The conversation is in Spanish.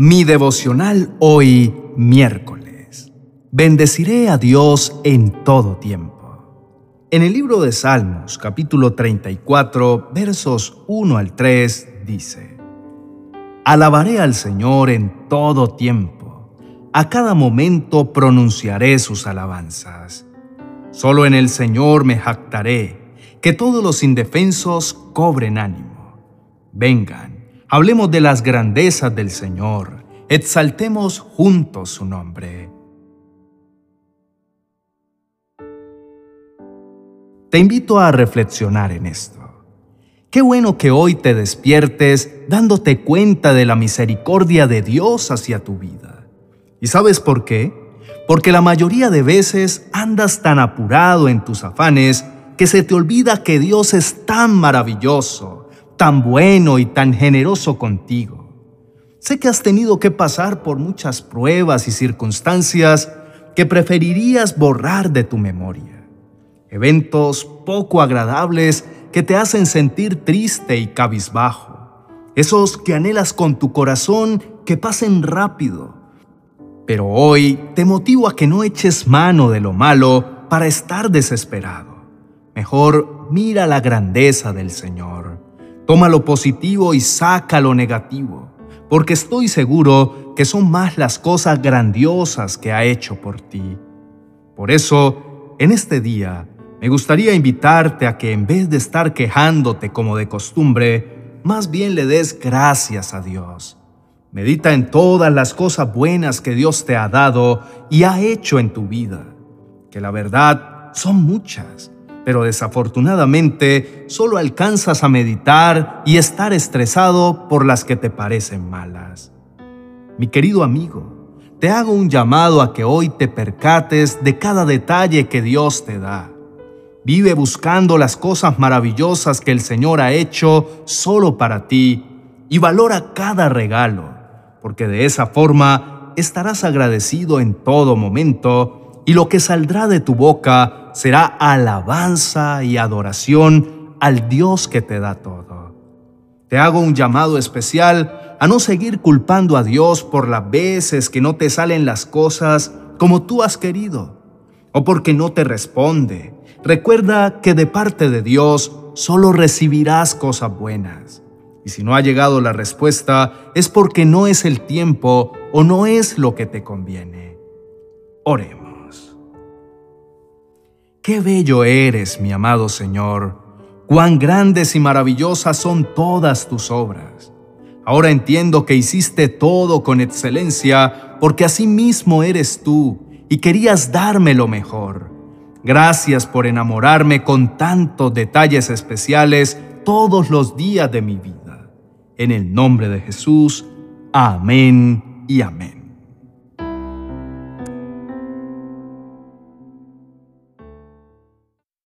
Mi devocional hoy, miércoles. Bendeciré a Dios en todo tiempo. En el libro de Salmos, capítulo 34, versos 1 al 3, dice, Alabaré al Señor en todo tiempo. A cada momento pronunciaré sus alabanzas. Solo en el Señor me jactaré, que todos los indefensos cobren ánimo. Vengan Hablemos de las grandezas del Señor. Exaltemos juntos su nombre. Te invito a reflexionar en esto. Qué bueno que hoy te despiertes dándote cuenta de la misericordia de Dios hacia tu vida. ¿Y sabes por qué? Porque la mayoría de veces andas tan apurado en tus afanes que se te olvida que Dios es tan maravilloso tan bueno y tan generoso contigo. Sé que has tenido que pasar por muchas pruebas y circunstancias que preferirías borrar de tu memoria. Eventos poco agradables que te hacen sentir triste y cabizbajo. Esos que anhelas con tu corazón que pasen rápido. Pero hoy te motivo a que no eches mano de lo malo para estar desesperado. Mejor mira la grandeza del Señor Toma lo positivo y saca lo negativo, porque estoy seguro que son más las cosas grandiosas que ha hecho por ti. Por eso, en este día, me gustaría invitarte a que en vez de estar quejándote como de costumbre, más bien le des gracias a Dios. Medita en todas las cosas buenas que Dios te ha dado y ha hecho en tu vida, que la verdad son muchas pero desafortunadamente solo alcanzas a meditar y estar estresado por las que te parecen malas. Mi querido amigo, te hago un llamado a que hoy te percates de cada detalle que Dios te da. Vive buscando las cosas maravillosas que el Señor ha hecho solo para ti y valora cada regalo, porque de esa forma estarás agradecido en todo momento y lo que saldrá de tu boca será alabanza y adoración al Dios que te da todo. Te hago un llamado especial a no seguir culpando a Dios por las veces que no te salen las cosas como tú has querido o porque no te responde. Recuerda que de parte de Dios solo recibirás cosas buenas. Y si no ha llegado la respuesta es porque no es el tiempo o no es lo que te conviene. Oremos. Qué bello eres, mi amado Señor. Cuán grandes y maravillosas son todas tus obras. Ahora entiendo que hiciste todo con excelencia porque así mismo eres tú y querías darme lo mejor. Gracias por enamorarme con tantos detalles especiales todos los días de mi vida. En el nombre de Jesús, amén y amén.